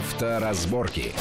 Авторазборки.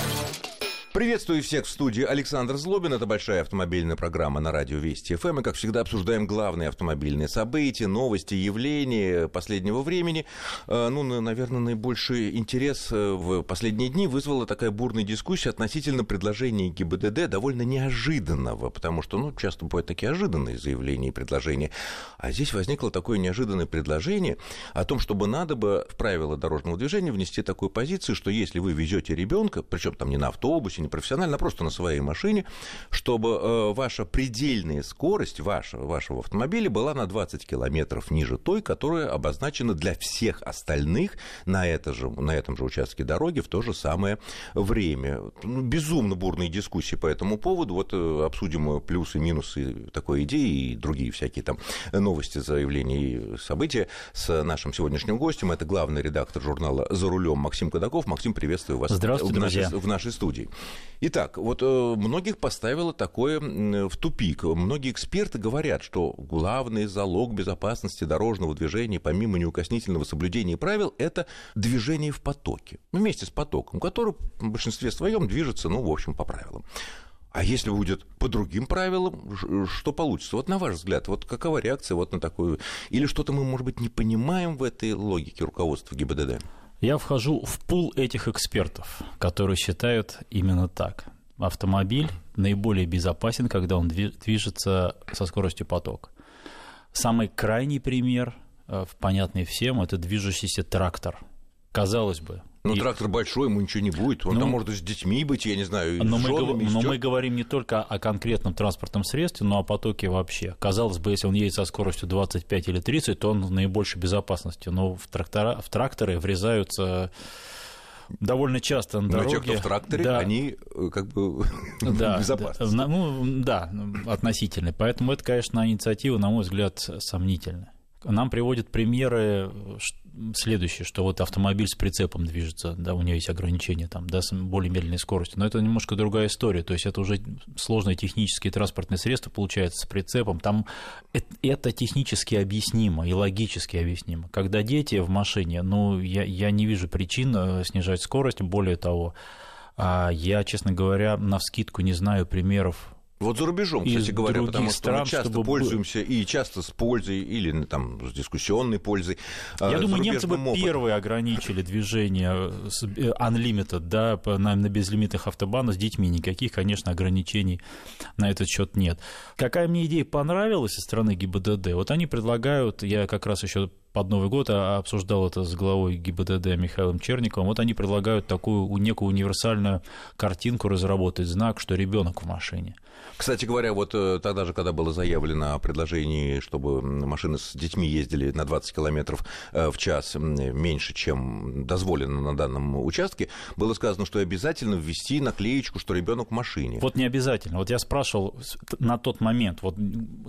Приветствую всех в студии Александр Злобин. Это большая автомобильная программа на радио Вести ФМ. И, как всегда, обсуждаем главные автомобильные события, новости, явления последнего времени. Э, ну, наверное, наибольший интерес э, в последние дни вызвала такая бурная дискуссия относительно предложения ГИБДД, довольно неожиданного, потому что, ну, часто бывают такие ожиданные заявления и предложения. А здесь возникло такое неожиданное предложение о том, чтобы надо бы в правила дорожного движения внести такую позицию, что если вы везете ребенка, причем там не на автобусе, не профессионально, а просто на своей машине, чтобы э, ваша предельная скорость вашего, вашего автомобиля была на 20 километров ниже той, которая обозначена для всех остальных на, это же, на этом же участке дороги в то же самое время. Ну, безумно бурные дискуссии по этому поводу. Вот э, обсудим плюсы и минусы такой идеи и другие всякие там новости, заявления и события с нашим сегодняшним гостем. Это главный редактор журнала «За рулем» Максим Кадаков. Максим, приветствую вас Здравствуйте, в, нашей, друзья. в нашей студии. Итак, вот э, многих поставило такое в тупик. Многие эксперты говорят, что главный залог безопасности дорожного движения, помимо неукоснительного соблюдения правил, это движение в потоке. Вместе с потоком, который в большинстве своем движется, ну, в общем, по правилам. А если будет по другим правилам, что получится? Вот на ваш взгляд, вот какова реакция вот на такую... Или что-то мы, может быть, не понимаем в этой логике руководства ГИБДД? Я вхожу в пул этих экспертов, которые считают именно так. Автомобиль наиболее безопасен, когда он движется со скоростью поток. Самый крайний пример, э, понятный всем, это движущийся трактор. Казалось бы, ну, и... трактор большой, ему ничего не будет. Он ну, там может с детьми быть, я не знаю, но, мы, женами, но мы говорим не только о конкретном транспортном средстве, но о потоке вообще. Казалось бы, если он едет со скоростью 25 или 30, то он в наибольшей безопасности. Но в, трактора, в тракторы врезаются довольно часто на дороге. Но те, кто в тракторе, да. они э, как бы да, безопасны. Да, ну, да, относительно. Поэтому это, конечно, инициатива, на мой взгляд, сомнительная. Нам приводят примеры следующее, что вот автомобиль с прицепом движется, да, у него есть ограничения там, да, с более медленной скоростью, но это немножко другая история, то есть это уже сложное технические транспортные средства получается с прицепом, там это технически объяснимо и логически объяснимо. Когда дети в машине, ну, я, я не вижу причин э, снижать скорость, более того, а я, честно говоря, на вскидку не знаю примеров вот за рубежом, кстати говоря, потому что мы часто чтобы... пользуемся и часто с пользой или ну, там с дискуссионной пользой. Я а, думаю, немцы бы опытом. первые ограничили движение э, unlimited, да, на, на безлимитных автобанах с детьми. Никаких, конечно, ограничений на этот счет нет. Какая мне идея понравилась со стороны ГИБДД? Вот они предлагают, я как раз еще под Новый год а, обсуждал это с главой ГИБДД Михаилом Черниковым. Вот они предлагают такую некую универсальную картинку разработать, знак, что ребенок в машине. Кстати говоря, вот э, тогда же, когда было заявлено о предложении, чтобы машины с детьми ездили на 20 километров э, в час меньше, чем дозволено на данном участке, было сказано, что обязательно ввести наклеечку, что ребенок в машине. Вот не обязательно. Вот я спрашивал на тот момент, вот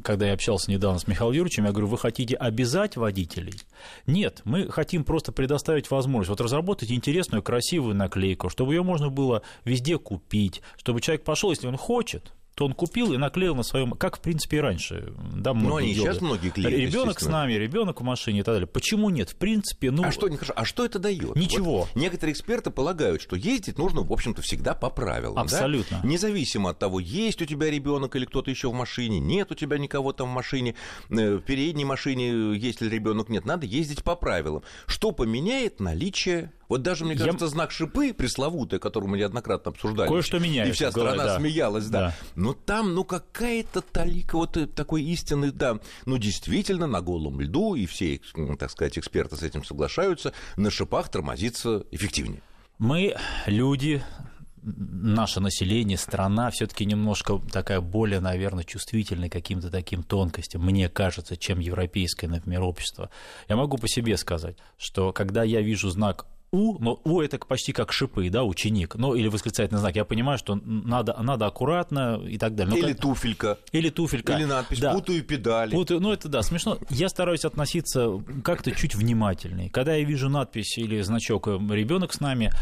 когда я общался недавно с Михаилом Юрьевичем, я говорю, вы хотите обязать водителей водителей. Нет, мы хотим просто предоставить возможность вот разработать интересную, красивую наклейку, чтобы ее можно было везде купить, чтобы человек пошел, если он хочет, то он купил и наклеил на своем, как в принципе и раньше. Да, ну, они делали. сейчас многие клеят. Ребенок с нами, ребенок в машине и так далее. Почему нет? В принципе, ну. А что, а что это дает? Ничего. Вот некоторые эксперты полагают, что ездить нужно, в общем-то, всегда по правилам. Абсолютно. Да? Независимо от того, есть у тебя ребенок или кто-то еще в машине, нет у тебя никого там в машине, э, в передней машине, если ребенок нет, надо ездить по правилам. Что поменяет наличие вот даже, мне кажется, Я... знак шипы пресловутый, который мы неоднократно обсуждали. Кое-что меняется. И вся страна говоря, да. смеялась, да. да. Но там, ну, какая-то талика вот э, такой истины, да. Ну, действительно, на голом льду, и все, так сказать, эксперты с этим соглашаются, на шипах тормозиться эффективнее. Мы люди, наше население, страна все-таки немножко такая более, наверное, чувствительная каким-то таким тонкостям, мне кажется, чем европейское, например, общество. Я могу по себе сказать, что когда я вижу знак у, но У это почти как шипы, да, ученик, ну или восклицательный знак. Я понимаю, что надо, надо аккуратно и так далее. Но или как... туфелька. Или туфелька. Или надпись да. «Путаю педали». Путаю, ну это да, смешно. Я стараюсь относиться как-то чуть внимательнее. Когда я вижу надпись или значок «Ребенок с нами»,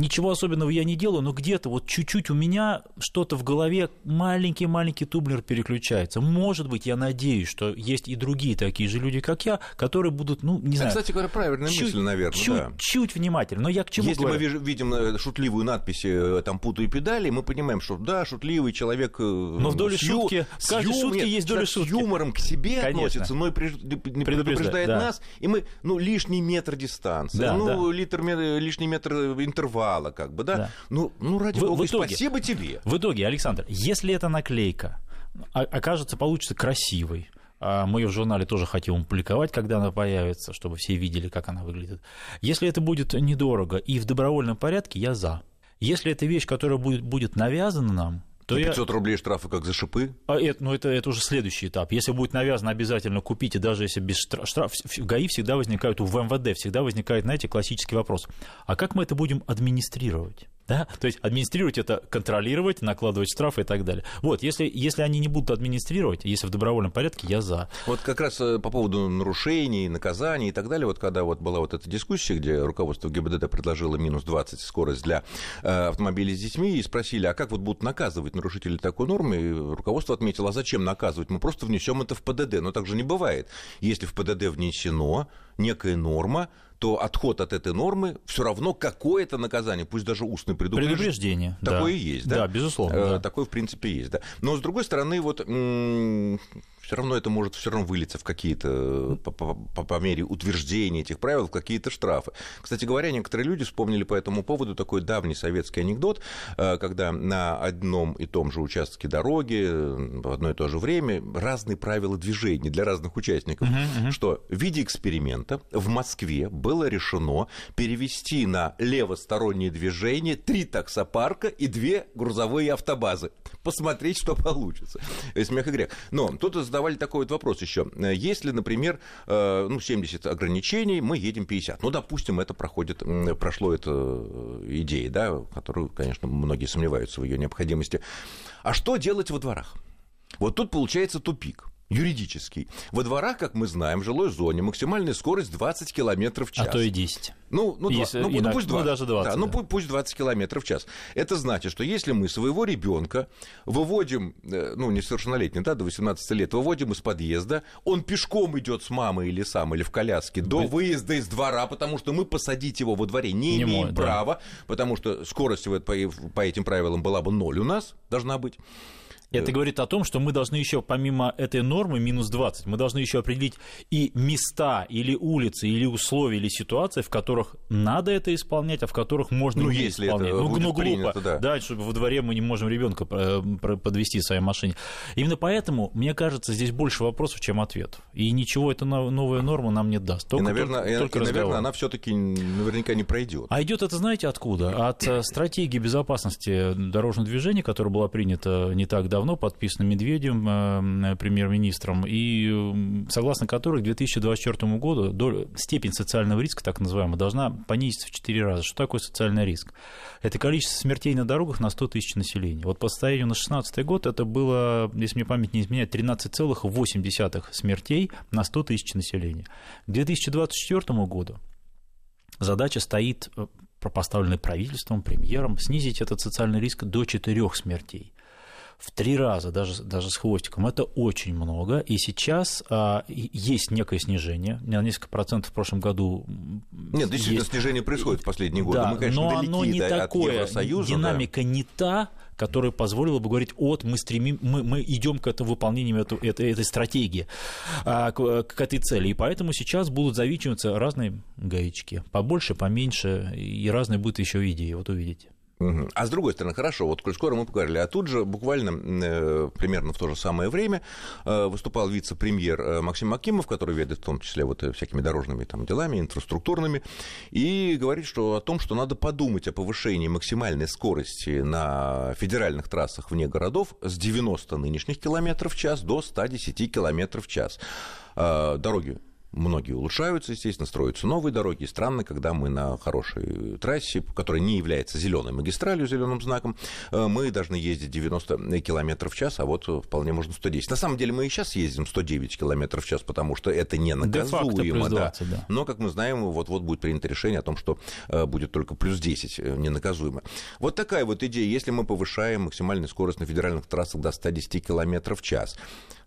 ничего особенного я не делаю, но где-то вот чуть-чуть у меня что-то в голове, маленький-маленький тумблер переключается. Может быть, я надеюсь, что есть и другие такие же люди, как я, которые будут, ну, не знаю... Кстати говоря, правильная чуть, мысль, наверное, чуть, да. Чуть внимательно, но я к чему Если говорю? мы видим э, шутливую надпись э, там «путаю педали», мы понимаем, что да, шутливый человек... Э, но в доле ю... шутки, в каждой ю... шутке нет, есть доля шутки. С юмором к себе Конечно. относится, но и предупреждает да. нас, и мы, ну, лишний метр дистанции, Да, ну, да. литр, лишний метр интервала, как бы, да? Да. Ну, ну, ради В- бога, в итоге- спасибо тебе. В итоге, Александр, если эта наклейка о- окажется, получится красивой, а мы ее в журнале тоже хотим опубликовать, когда она появится, чтобы все видели, как она выглядит. Если это будет недорого и в добровольном порядке, я за. Если это вещь, которая будет, будет навязана нам, то И я... 500 рублей штрафа как за шипы. А это, ну, это, это уже следующий этап. Если будет навязано, обязательно купите, даже если без штрафа. Штраф, в ГАИ всегда возникают, в МВД всегда возникает, знаете, классический вопрос. А как мы это будем администрировать? Да? То есть администрировать это контролировать, накладывать штрафы и так далее. Вот, если, если они не будут администрировать, если в добровольном порядке, я за. Вот как раз э, по поводу нарушений, наказаний и так далее, вот когда вот была вот эта дискуссия, где руководство ГИБДД предложило минус 20 скорость для э, автомобилей с детьми, и спросили, а как вот будут наказывать нарушителей такой нормы, и руководство отметило, а зачем наказывать, мы просто внесем это в ПДД, но так же не бывает. Если в ПДД внесено некая норма, то отход от этой нормы все равно какое-то наказание, пусть даже устное предупреждение. Предупреждение. Такое да. есть, да? Да, безусловно. Э, да. Такое, в принципе, есть, да. Но, с другой стороны, вот все равно это может все равно вылиться в какие-то, по, по, по- по мере утверждения этих правил, в какие-то штрафы. Кстати говоря, некоторые люди вспомнили по этому поводу такой давний советский анекдот, э, когда на одном и том же участке дороги э, в одно и то же время разные правила движения для разных участников, что в виде эксперимента в Москве было решено перевести на левостороннее движение три таксопарка и две грузовые автобазы. Посмотреть, что получится. Э, Смех и грех. Но тут задавали такой вот вопрос еще. Если, например, э, ну, 70 ограничений, мы едем 50. Ну, допустим, это проходит, прошло это э, идея, да, которую, конечно, многие сомневаются в ее необходимости. А что делать во дворах? Вот тут получается тупик юридический. Во дворах, как мы знаем, в жилой зоне максимальная скорость 20 км в час. А то и 10. Ну, ну, Если- два- ну, и ну, пусть ну, 20. даже 20, Да, ну, да. пу- пусть 20 километров в час. Это значит, что если мы своего ребенка выводим, э, ну, несовершеннолетний, да, до 18 лет, выводим из подъезда, он пешком идет с мамой или сам, или в коляске до Быть- выезда из двора, потому что мы посадить его во дворе не, Не имеем мо- да. права, потому что скорость по, по этим правилам была бы ноль у нас, должна быть. Это говорит о том, что мы должны еще, помимо этой нормы, минус 20, мы должны еще определить и места, или улицы, или условия, или ситуации, в которых надо это исполнять, а в которых можно Ну, не если это исполнять. ну, будет ну, глупо. принято, да. чтобы во дворе мы не можем ребенка подвести в своей машине. Именно поэтому, мне кажется, здесь больше вопросов, чем ответов. И ничего эта нов- новая норма нам не даст. Только, и, наверное, только, и, только и, наверное, она все-таки наверняка не пройдет. А идет это, знаете, откуда? От э, стратегии безопасности дорожного движения, которая была принята не так давно, подписана Медведем, э, премьер-министром, и согласно которой к 2024 году доля- степень социального риска, так называемая, должна понизиться в 4 раза. Что такое социальный риск? Это количество смертей на дорогах на 100 тысяч населения. Вот по состоянию на 2016 год это было, если мне память не изменяет, 13,8 смертей на 100 тысяч населения. К 2024 году задача стоит, э, поставленная правительством, премьером, снизить этот социальный риск до четырех смертей. В три раза, даже, даже с хвостиком, это очень много. И сейчас а, есть некое снижение. На несколько процентов в прошлом году Нет, действительно, есть. снижение происходит в последние годы. Да, Мы, конечно, но далеки оно не да, такое, от Евросоюза. да. динамика не та, которая позволила бы говорить, от мы стремим, мы, мы идем к этому выполнению эту- этой, этой стратегии, а, к, к этой цели. И поэтому сейчас будут завичиваться разные гаечки, побольше, поменьше, и разные будут еще идеи, вот увидите. Мгм. А с другой стороны, хорошо, вот коль скоро мы поговорили, а тут же буквально э, примерно в то же самое время э, выступал вице-премьер э, Максим Макимов, который ведет в том числе вот э, всякими дорожными там, делами, инфраструктурными, и говорит что, о том, что надо подумать о повышении максимальной скорости на федеральных трассах вне городов с 90 нынешних километров в час до 110 километров в час. Э, Дороги Многие улучшаются, естественно, строятся новые дороги. И странно, когда мы на хорошей трассе, которая не является зеленой магистралью, зеленым знаком, э, мы должны ездить 90 км в час, а вот вполне можно 110. На самом деле мы и сейчас ездим 109 км в час, потому что это не наказуемо. 20, да. Но, как мы знаем, вот-вот будет принято решение о том, что э, будет только плюс 10 э, ненаказуемо. Вот такая вот идея. Если мы повышаем максимальную скорость на федеральных трассах до 110 км в час,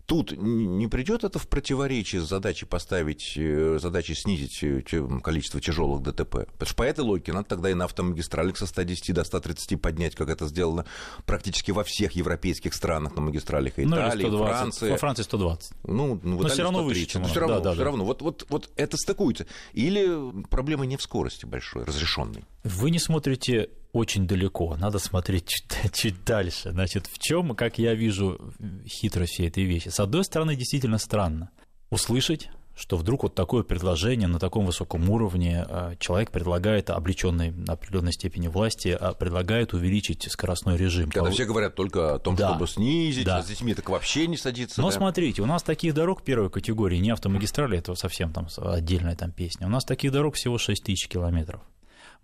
Тут не придет это в противоречие с задачей поставить, э, задачей снизить э, количество тяжелых ДТП? Потому что по этой логике надо тогда и на автомагистралях со 110 до 130 поднять, как это сделано практически во всех европейских странах на магистралях. Ну, Италии, ну, Франции. Во Франции 120. Ну, ну Но все равно 130. выше, чем Но все равно, да, да, все да. равно. Вот, вот, вот это стыкуется. Или проблема не в скорости большой, разрешенной. Вы не смотрите очень далеко, надо смотреть чуть, чуть дальше. Значит, в чем, как я вижу, хитрость всей этой вещи? С одной стороны, действительно странно услышать, что вдруг вот такое предложение на таком высоком уровне а, человек предлагает, облеченный на определенной степени власти, а, предлагает увеличить скоростной режим. Когда все говорят только о том, да. чтобы снизить, да. а с детьми так вообще не садиться. Но да? смотрите, у нас таких дорог первой категории, не автомагистрали, это совсем там отдельная там песня, у нас таких дорог всего 6 тысяч километров.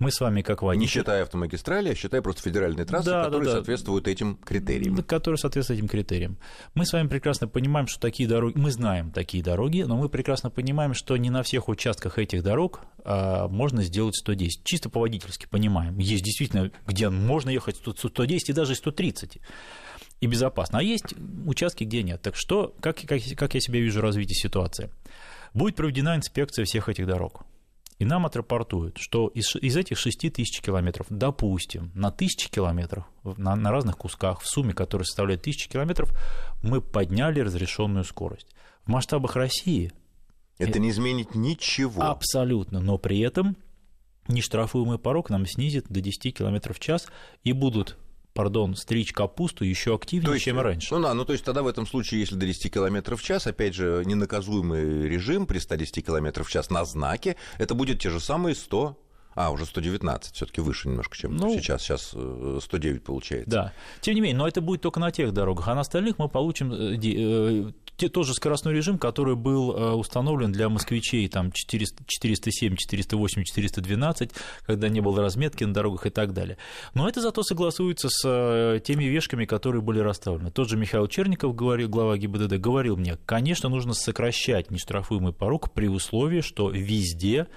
Мы с вами как водители... Не считая автомагистрали, а считая просто федеральные трассы, да, которые да, да. соответствуют этим критериям. Которые соответствуют этим критериям. Мы с вами прекрасно понимаем, что такие дороги... Мы знаем такие дороги, но мы прекрасно понимаем, что не на всех участках этих дорог а, можно сделать 110. Чисто по-водительски понимаем. Есть действительно, где можно ехать 110 и даже 130 и безопасно. А есть участки, где нет. Так что, как, как, как я себе вижу развитие ситуации? Будет проведена инспекция всех этих дорог. И нам отрапортуют, что из, из этих 6 тысяч километров, допустим, на тысячи километров, на, на разных кусках, в сумме, которые составляют тысячи километров, мы подняли разрешенную скорость. В масштабах России... Это не изменит ничего. Абсолютно, но при этом нештрафуемый порог нам снизит до 10 км в час и будут пардон, стричь капусту еще активнее, то есть, чем раньше. Ну да, ну то есть тогда в этом случае, если до 10 км в час, опять же, ненаказуемый режим при 110 км в час на знаке, это будет те же самые 100 а, уже 119, все-таки выше немножко, чем ну, сейчас. Сейчас 109 э, получается. Да. Тем не менее, но это будет только на тех дорогах, а на остальных мы получим э, э, те, тот же скоростной режим, который был установлен для москвичей там 400, 407, 408, 412, когда не было разметки на дорогах и так далее. Но это зато согласуется с теми вешками, которые были расставлены. Тот же Михаил Черников, говорил, глава ГИБДД, говорил мне, конечно, нужно сокращать нештрафуемый порог при условии, что везде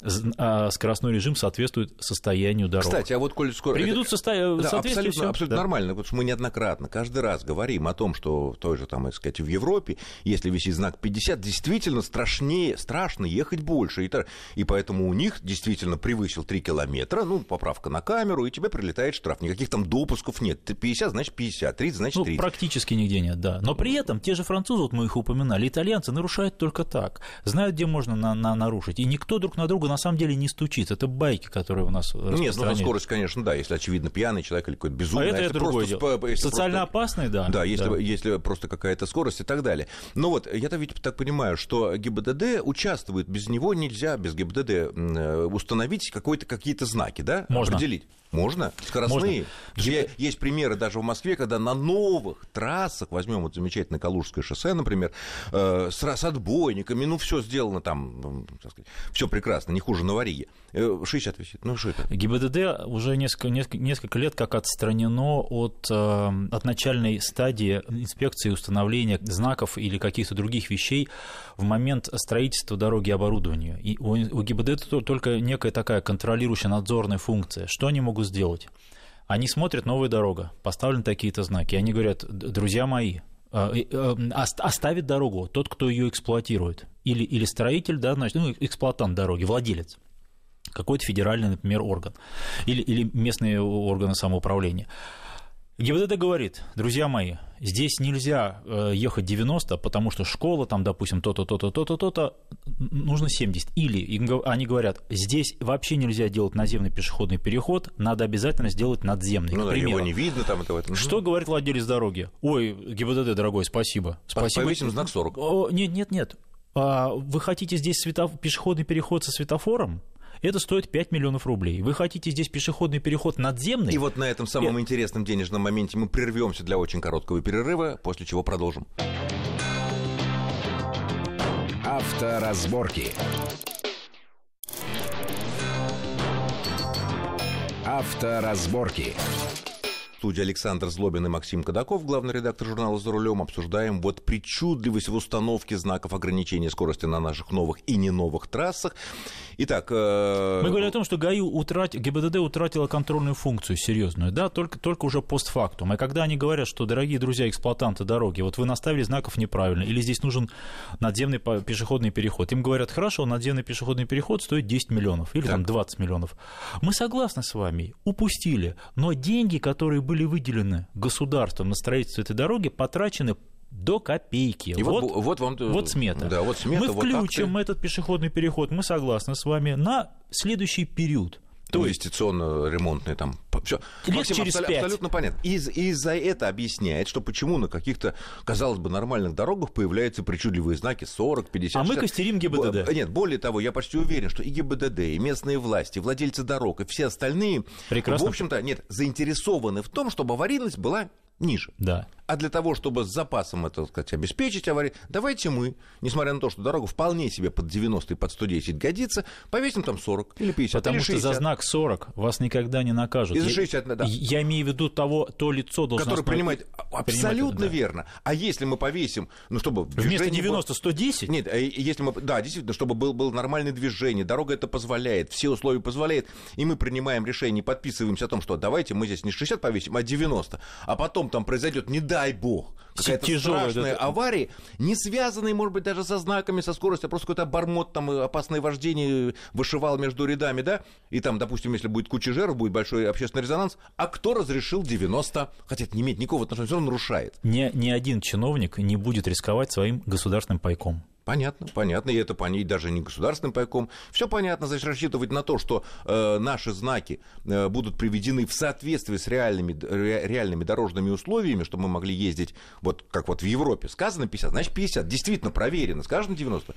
скоростной режим соответствует состоянию дорог. Кстати, а вот коль скоро... Приведут это... состо... да, абсолютно, всё. абсолютно да. нормально, потому что мы неоднократно, каждый раз говорим о том, что в той же, там, так сказать, в Европе, если висит знак 50, действительно страшнее, страшно ехать больше. И, и поэтому у них действительно превысил 3 километра, ну, поправка на камеру, и тебе прилетает штраф. Никаких там допусков нет. 50, значит 50, 30, значит 30. Ну, практически нигде нет, да. Но при этом те же французы, вот мы их упоминали, итальянцы нарушают только так. Знают, где можно на, на нарушить. И никто друг на друга на самом деле не стучит. Это байки, которые у нас Нет, ну, скорость, конечно, да, если, очевидно, пьяный человек или какой-то безумный. А это, это другое дело. Социально просто... опасный, да. Да, если, да. если просто какая-то скорость и так далее. Но вот я-то ведь так понимаю, что ГИБДД участвует, без него нельзя, без ГИБДД э, установить какие-то знаки, да? Можно. Определить. Можно? Скоростные? Можно. Есть примеры даже в Москве, когда на новых трассах, возьмем вот замечательное Калужское шоссе, например, э, с, с отбойниками, ну, все сделано там, все прекрасно, не хуже Новориги. 60 э, висит. Ну, что это? ГИБДД уже несколько, несколько, несколько лет как отстранено от, э, от начальной стадии инспекции установления знаков или каких-то других вещей в момент строительства дороги и оборудования. И у, у ГИБДД только некая такая контролирующая надзорная функция. Что они могут сделать? Они смотрят новая дорога, поставлены такие-то знаки. Они говорят, друзья мои, оставит дорогу тот, кто ее эксплуатирует. Или, или строитель, да, значит, ну, эксплуатант дороги, владелец какой-то федеральный, например, орган или, или местные органы самоуправления. ГИБДД говорит, друзья мои, здесь нельзя э, ехать 90, потому что школа, там, допустим, то-то, то-то, то-то, то-то, нужно 70. Или они говорят, здесь вообще нельзя делать наземный пешеходный переход, надо обязательно сделать надземный. Ну, да, его не видно там это в этом. Что говорит владелец дороги? Ой, ГИБДД, дорогой, спасибо. Спасибо. Повесим знак 40. О, нет, нет, нет. А вы хотите здесь светоф... пешеходный переход со светофором? Это стоит 5 миллионов рублей. Вы хотите здесь пешеходный переход надземный? И вот на этом самом и... интересном денежном моменте мы прервемся для очень короткого перерыва, после чего продолжим. Авторазборки. Авторазборки. В студии Александр Злобин и Максим Кадаков, главный редактор журнала «За рулем». Обсуждаем вот причудливость в установке знаков ограничения скорости на наших новых и не новых трассах. Итак... Э... Мы говорим о том, что ГАИ утрат... ГИБДД утратила контрольную функцию серьезную, да, только, только уже постфактум. И когда они говорят, что, дорогие друзья, эксплуатанты дороги, вот вы наставили знаков неправильно, или здесь нужен надземный пешеходный переход, им говорят, хорошо, надземный пешеходный переход стоит 10 миллионов, или так. там 20 миллионов. Мы согласны с вами, упустили, но деньги, которые были выделены государством на строительство этой дороги, потрачены до копейки. И вот, вот, вот, вам, вот смета. Да, вот смета. Мы включим вот этот пешеходный переход, мы согласны с вами, на следующий период. То инвестиционно-ремонтные там. Все. Лет Максим, через абсолютно, 5. абсолютно понятно. И, и за это объясняет, что почему на каких-то, казалось бы, нормальных дорогах появляются причудливые знаки 40, 50, А 60. мы костерим ГИБДД. Нет, более того, я почти уверен, что и ГИБДД, и местные власти, и владельцы дорог, и все остальные, Прекрасно. в общем-то, нет, заинтересованы в том, чтобы аварийность была ниже. Да. А для того, чтобы с запасом это, так сказать, обеспечить аварию, давайте мы, несмотря на то, что дорога вполне себе под 90 и под 110 годится, повесим там 40 или 50 Потому или 60. что за знак 40 вас никогда не накажут. И за 60, я, да. Я имею в виду того, то лицо должно... Которое принимает... Абсолютно принимать, да. верно. А если мы повесим, ну, чтобы... Вместо 90 110? Нет, э, если мы... Да, действительно, чтобы был, было нормальное движение, дорога это позволяет, все условия позволяют, и мы принимаем решение, подписываемся о том, что давайте мы здесь не 60 повесим, а 90. А потом там произойдет, не дай бог, какая-то тяжелая страшная это... авария, не связанная, может быть, даже со знаками, со скоростью, а просто какой-то обормот, там, опасное вождение вышивал между рядами, да, и там, допустим, если будет куча жертв, будет большой общественный резонанс, а кто разрешил 90? Хотя это не имеет никакого отношения, все равно нарушает. Ни, ни один чиновник не будет рисковать своим государственным пайком. Понятно, понятно, и это понять даже не государственным пайком. Все понятно, значит, рассчитывать на то, что э, наши знаки э, будут приведены в соответствии с реальными, ре, реальными дорожными условиями, чтобы мы могли ездить, вот как вот в Европе. Сказано 50, значит 50. Действительно проверено. Сказано 90.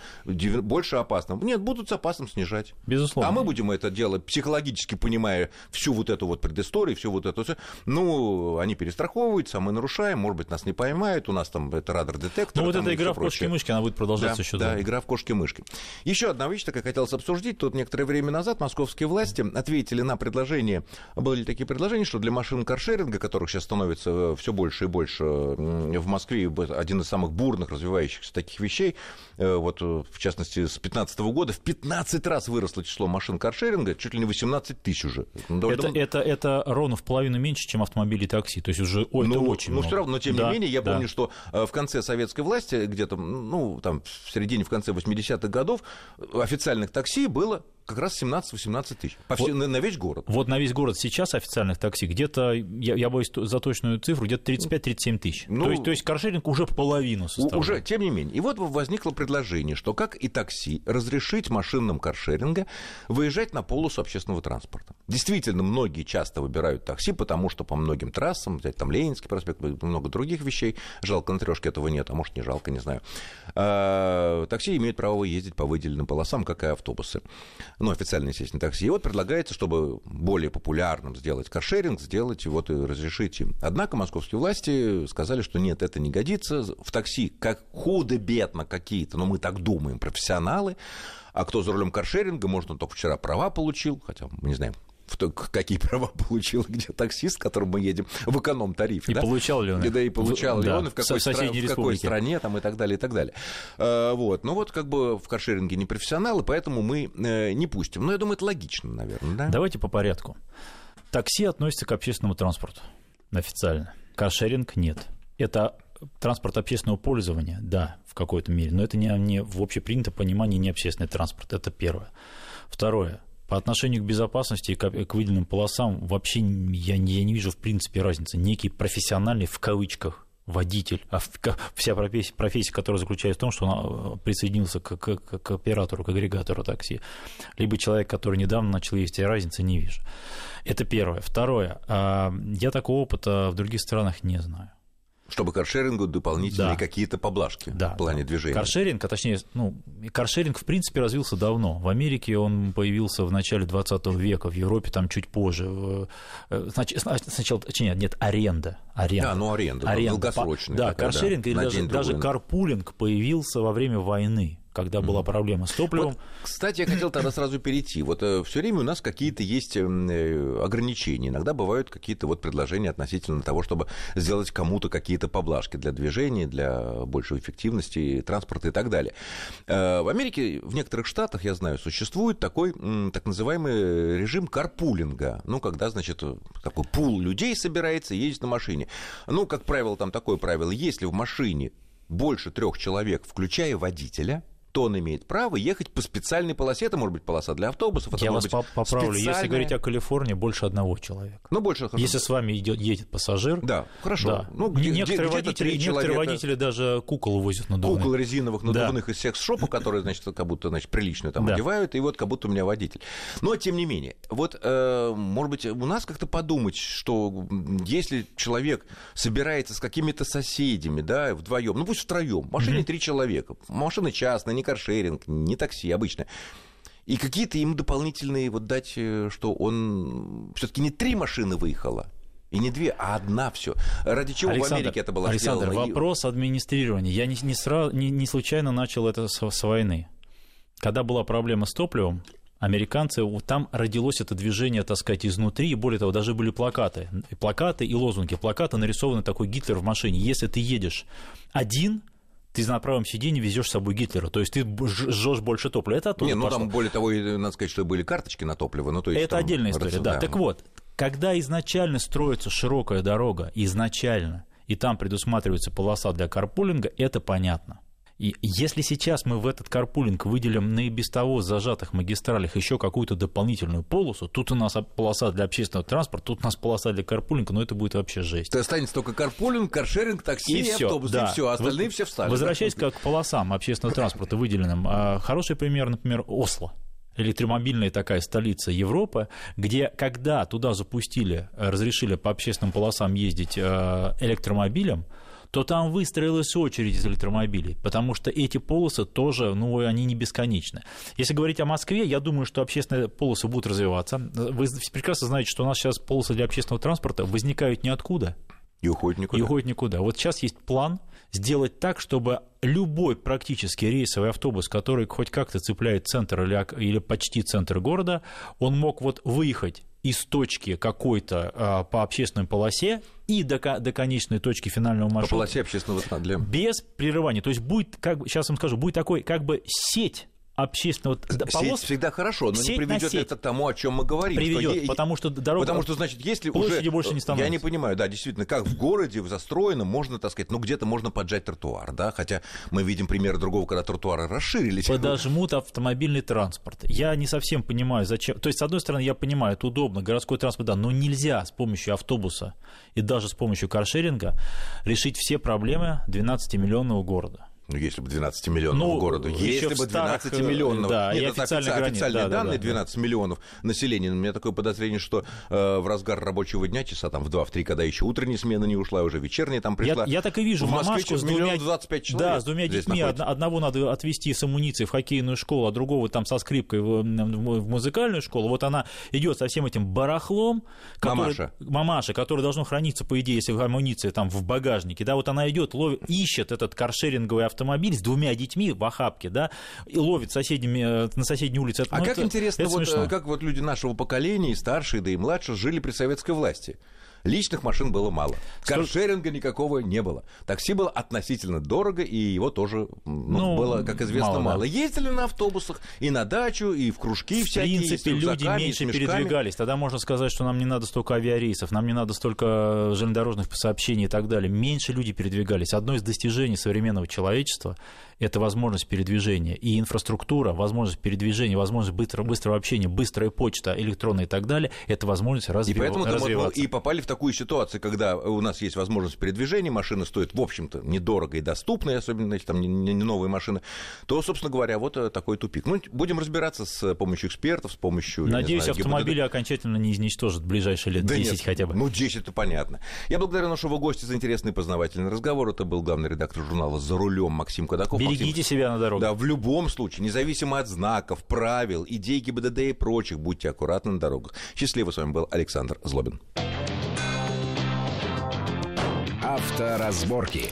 Больше опасно. Нет, будут с опасным снижать. Безусловно. А мы будем это делать психологически понимая всю вот эту вот предысторию, всю вот эту... Ну, они перестраховываются, а мы нарушаем, может быть, нас не поймают, у нас там это радар-детектор. Ну, вот эта игра в кошки-мышки, она будет продолжаться да, еще да, да, игра в кошки-мышки. Еще одна вещь, такая хотелось обсудить. Тут некоторое время назад московские власти ответили на предложение, были такие предложения, что для машин каршеринга, которых сейчас становится э, все больше и больше в Москве, один из самых бурных развивающихся таких вещей, э, вот э, в частности с 2015 года, в 15 раз выросло число машин каршеринга, чуть ли не 18 тысяч уже. Это, это, это ровно в половину меньше, чем автомобили и такси, то есть уже ой, ну, это очень ну, много. все равно, но тем да, не менее, я да. помню, что в конце советской власти, где-то, ну, там, в середине, в конце 80-х годов официальных такси было как раз 17-18 тысяч. По вот, на, на весь город. Вот на весь город сейчас официальных такси где-то, я, я боюсь за точную цифру, где-то 35-37 тысяч. Ну, то, есть, то есть каршеринг уже половину составляет. Уже, тем не менее. И вот возникло предложение, что как и такси, разрешить машинам каршеринга выезжать на полосу общественного транспорта. Действительно, многие часто выбирают такси, потому что по многим трассам, взять там Ленинский проспект, много других вещей, жалко на трешке этого нет, а может не жалко, не знаю. А, такси имеют право ездить по выделенным полосам, как и автобусы ну, официально, естественно, такси. И вот предлагается, чтобы более популярным сделать каршеринг, сделать вот и разрешить им. Однако московские власти сказали, что нет, это не годится. В такси как худо-бедно какие-то, но мы так думаем, профессионалы. А кто за рулем каршеринга, может, он только вчера права получил, хотя мы не знаем, какие права получил где таксист, с которым мы едем в эконом-тарифе. И да? получал ли он Да, и получал в, ли да, он, в какой, стра- в какой стране, там, и так далее, и так далее. А, вот. Ну вот как бы в каршеринге не профессионалы, поэтому мы э, не пустим. Но я думаю, это логично, наверное, да? Давайте по порядку. Такси относится к общественному транспорту официально. Каршеринг нет. Это транспорт общественного пользования, да, в какой-то мере, но это не, не в общепринятом понимании не общественный транспорт, это первое. Второе, по отношению к безопасности и к выделенным полосам вообще я, я не вижу в принципе разницы. Некий профессиональный в кавычках водитель, а вся профессия, профессия, которая заключается в том, что он э, присоединился к, к, к оператору, к агрегатору такси, либо человек, который недавно начал ездить, разницы не вижу. Это первое. Второе. А, я такого опыта в других странах не знаю чтобы каршерингу дополнительные да. какие-то поблажки да, в плане движения. Каршеринг, а точнее, ну, каршеринг в принципе развился давно. В Америке он появился в начале 20 века, в Европе там чуть позже. Э, сначала, нет, нет, аренда. аренда. Да, ну аренда, аренда. долгосрочная. Да, такая, каршеринг да, или даже, даже карпулинг появился во время войны когда была проблема с топливом. Вот, кстати, я хотел тогда сразу перейти. Вот э, все время у нас какие-то есть эм, э, ограничения. Иногда бывают какие-то вот предложения относительно того, чтобы сделать кому-то какие-то поблажки для движения, для большей эффективности транспорта и так далее. Э, в Америке, в некоторых штатах, я знаю, существует такой так называемый режим карпулинга. Ну, когда, значит, такой пул людей собирается и ездит на машине. Ну, как правило, там такое правило, если в машине больше трех человек, включая водителя, то он имеет право ехать по специальной полосе. Это может быть полоса для автобусов. Это Я вас быть поправлю. Специальная... Если говорить о Калифорнии, больше одного человека. Ну, больше. Хорошо. Если с вами идет, едет пассажир. Да, хорошо. Да. Ну, где, некоторые где водители, некоторые водители даже кукол возят надувных. Кукол резиновых надувных да. из секс-шопа, которые, значит, как будто, значит, приличную там да. одевают, и вот как будто у меня водитель. Но, тем не менее, вот, э, может быть, у нас как-то подумать, что если человек собирается с какими-то соседями, да, вдвоем, ну, пусть втроем, в машине mm-hmm. три человека, машина частная, не каршеринг, не такси обычно. И какие-то им дополнительные вот дать, э, что он все-таки не три машины выехала, и не две, а одна все. Ради чего Александр, в Америке это было Александр, сделано? вопрос администрирования. Я не, не, сразу, не, не случайно начал это с, с войны. Когда была проблема с топливом, американцы, там родилось это движение, так сказать, изнутри, и более того, даже были плакаты. И плакаты и лозунги. Плакаты нарисованы такой Гитлер в машине. Если ты едешь один, ты на правом сиденье везешь с собой Гитлера, то есть ты жжешь больше топлива. Это оттуда Не, ну пошло. там, более того, надо сказать, что были карточки на топливо. Ну, то есть, это отдельная история, да. да. Так вот, когда изначально строится широкая дорога, изначально, и там предусматривается полоса для карпулинга, это понятно. И если сейчас мы в этот карпулинг выделим на и без того зажатых магистралях еще какую-то дополнительную полосу, тут у нас полоса для общественного транспорта, тут у нас полоса для карпулинга, но это будет вообще жесть. Останется только карпулинг, каршеринг, такси и, и всё, автобус, да. и все, остальные Вы, все встали. Возвращаясь к полосам общественного транспорта выделенным, а, хороший пример, например, Осло электромобильная такая столица Европы, где когда туда запустили, разрешили по общественным полосам ездить а, электромобилем, то там выстроилась очередь из электромобилей, потому что эти полосы тоже, ну, они не бесконечны. Если говорить о Москве, я думаю, что общественные полосы будут развиваться. Вы прекрасно знаете, что у нас сейчас полосы для общественного транспорта возникают ниоткуда. И уходят никуда. И уходят никуда. Вот сейчас есть план сделать так, чтобы любой практически рейсовый автобус, который хоть как-то цепляет центр или, или почти центр города, он мог вот выехать из точки какой-то а, по общественной полосе и до, до конечной точки финального маршрута. По полосе общественного для... Без прерывания. То есть будет, как, сейчас вам скажу, будет такой как бы сеть общественного полос... Сеть всегда хорошо, но не приведет это к тому, о чем мы говорим. Приведет, что потому что дорога... Потому что, значит, если уже... больше не становится. Я не понимаю, да, действительно, как в городе застроено, можно, так сказать, ну, где-то можно поджать тротуар, да, хотя мы видим пример другого, когда тротуары расширились. Подожмут автомобильный транспорт. Я не совсем понимаю, зачем... То есть, с одной стороны, я понимаю, это удобно, городской транспорт, да, но нельзя с помощью автобуса и даже с помощью каршеринга решить все проблемы 12-миллионного города. Ну, если бы 12-миллионного ну, города. Если бы 12-миллионного. Да, Нет, это официальные, границ, официальные да, данные, да, 12 да. миллионов населения. У меня такое подозрение, что э, в разгар рабочего дня, часа там в 2-3, когда еще утренняя смена не ушла, уже вечерняя там пришла. Я, я так и вижу, в Москве с двумя, 25 человек. Да, с двумя детьми. Находится. Одного надо отвезти с амуницией в хоккейную школу, а другого там со скрипкой в, в музыкальную школу. Вот она идет со всем этим барахлом. Который, мамаша. Мамаша, которая должна храниться, по идее, если амуниция там в багажнике. Да, вот она идет, ловит, ищет этот каршеринговый автомобиль с двумя детьми в охапке, да, и ловит соседними, э, на соседней улице. А ну, как это, интересно, это вот, смешно. как вот люди нашего поколения, и старшие, да и младшие, жили при советской власти. Личных машин было мало. Каршеринга никакого не было. Такси было относительно дорого, и его тоже ну, ну, было, как известно, мало. мало. Ездили на автобусах и на дачу, и в кружки в всякие. В принципе, люди меньше передвигались. Тогда можно сказать, что нам не надо столько авиарейсов, нам не надо столько железнодорожных сообщений и так далее. Меньше люди передвигались. Одно из достижений современного человечества это возможность передвижения. И инфраструктура, возможность передвижения, возможность быстрого, быстрого общения, быстрая почта, электронная и так далее, это возможность разви... и поэтому развиваться. Мы и попали в такую ситуацию, когда у нас есть возможность передвижения, машины стоят, в общем-то, недорого и доступно, особенно если там не, не новые машины, то, собственно говоря, вот э, такой тупик. Ну, будем разбираться с помощью экспертов, с помощью... Надеюсь, знаю, автомобили ГИБДД. окончательно не изничтожат в ближайшие лет да 10 нет, хотя бы. Ну, 10 это понятно. Я благодарю нашего гостя за интересный познавательный разговор. Это был главный редактор журнала «За рулем» Максим Кадаков. Берегите себя на дорогах. Да, в любом случае, независимо от знаков, правил, идей ГИБДД и прочих, будьте аккуратны на дорогах. Счастливо с вами был Александр Злобин. Авторазборки.